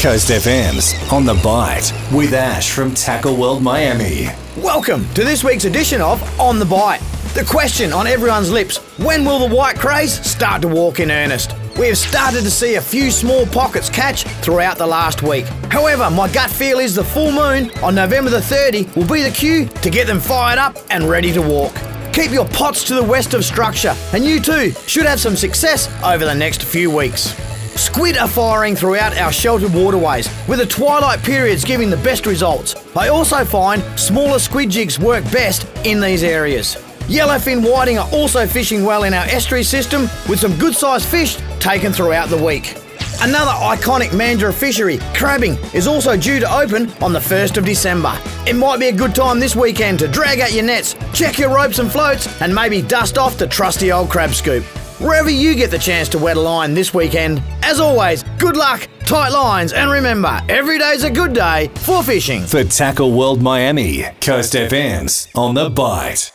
Coast FM's On the Bite with Ash from Tackle World Miami. Welcome to this week's edition of On the Bite. The question on everyone's lips when will the white crays start to walk in earnest? We have started to see a few small pockets catch throughout the last week. However, my gut feel is the full moon on November the 30 will be the cue to get them fired up and ready to walk. Keep your pots to the west of structure, and you too should have some success over the next few weeks. Squid are firing throughout our sheltered waterways, with the twilight periods giving the best results. I also find smaller squid jigs work best in these areas. Yellowfin whiting are also fishing well in our estuary system, with some good sized fish taken throughout the week. Another iconic Mandurah fishery, crabbing, is also due to open on the 1st of December. It might be a good time this weekend to drag out your nets, check your ropes and floats, and maybe dust off the trusty old crab scoop. Wherever you get the chance to wet a line this weekend, as always, good luck, tight lines, and remember, every day's a good day for fishing. For Tackle World Miami, Coast FM's On the Bite.